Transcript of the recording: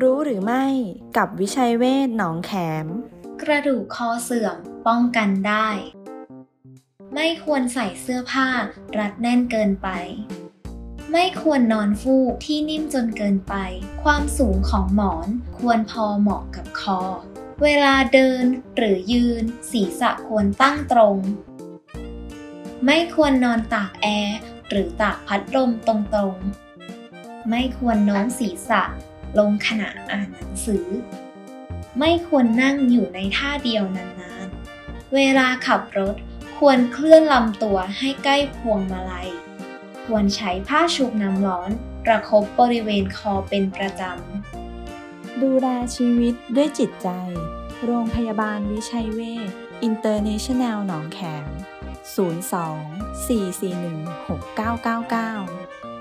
รู้หรือไม่กับวิชัยเวศหนองแขม กระดูกคอเสื่อมป้องกันได้ ไม่ควรใส่เสื้อผ้ารัดแน่นเกินไป ไม่ควรนอนฟูกที่นิ่มจนเกินไป ความสูงของหมอนควรพอเหมาะกับคอ เวลาเดินหรือยืน ศีรษะควรตั้งตรง ไม่ควรนอนตากแอร์หรือตากพัดลมตรงๆ ไม่ควรโน้มศีรษะ ลงขณะอ่านหนังสือ ไม่ควรนั่งอยู่ในท่าเดียวนานๆ เวลาขับรถควรเคลื่อนลำตัวให้ใกล้พวงมาลัย ควรใช้ผ้าชุบน้ำร้อนประคบบริเวณคอเป็นประจำ ดูแลชีวิตด้วยจิตใจ โรงพยาบาลวิชัยเวชอินเตอร์เนชั่นแนลหนองแขม 02 441 6999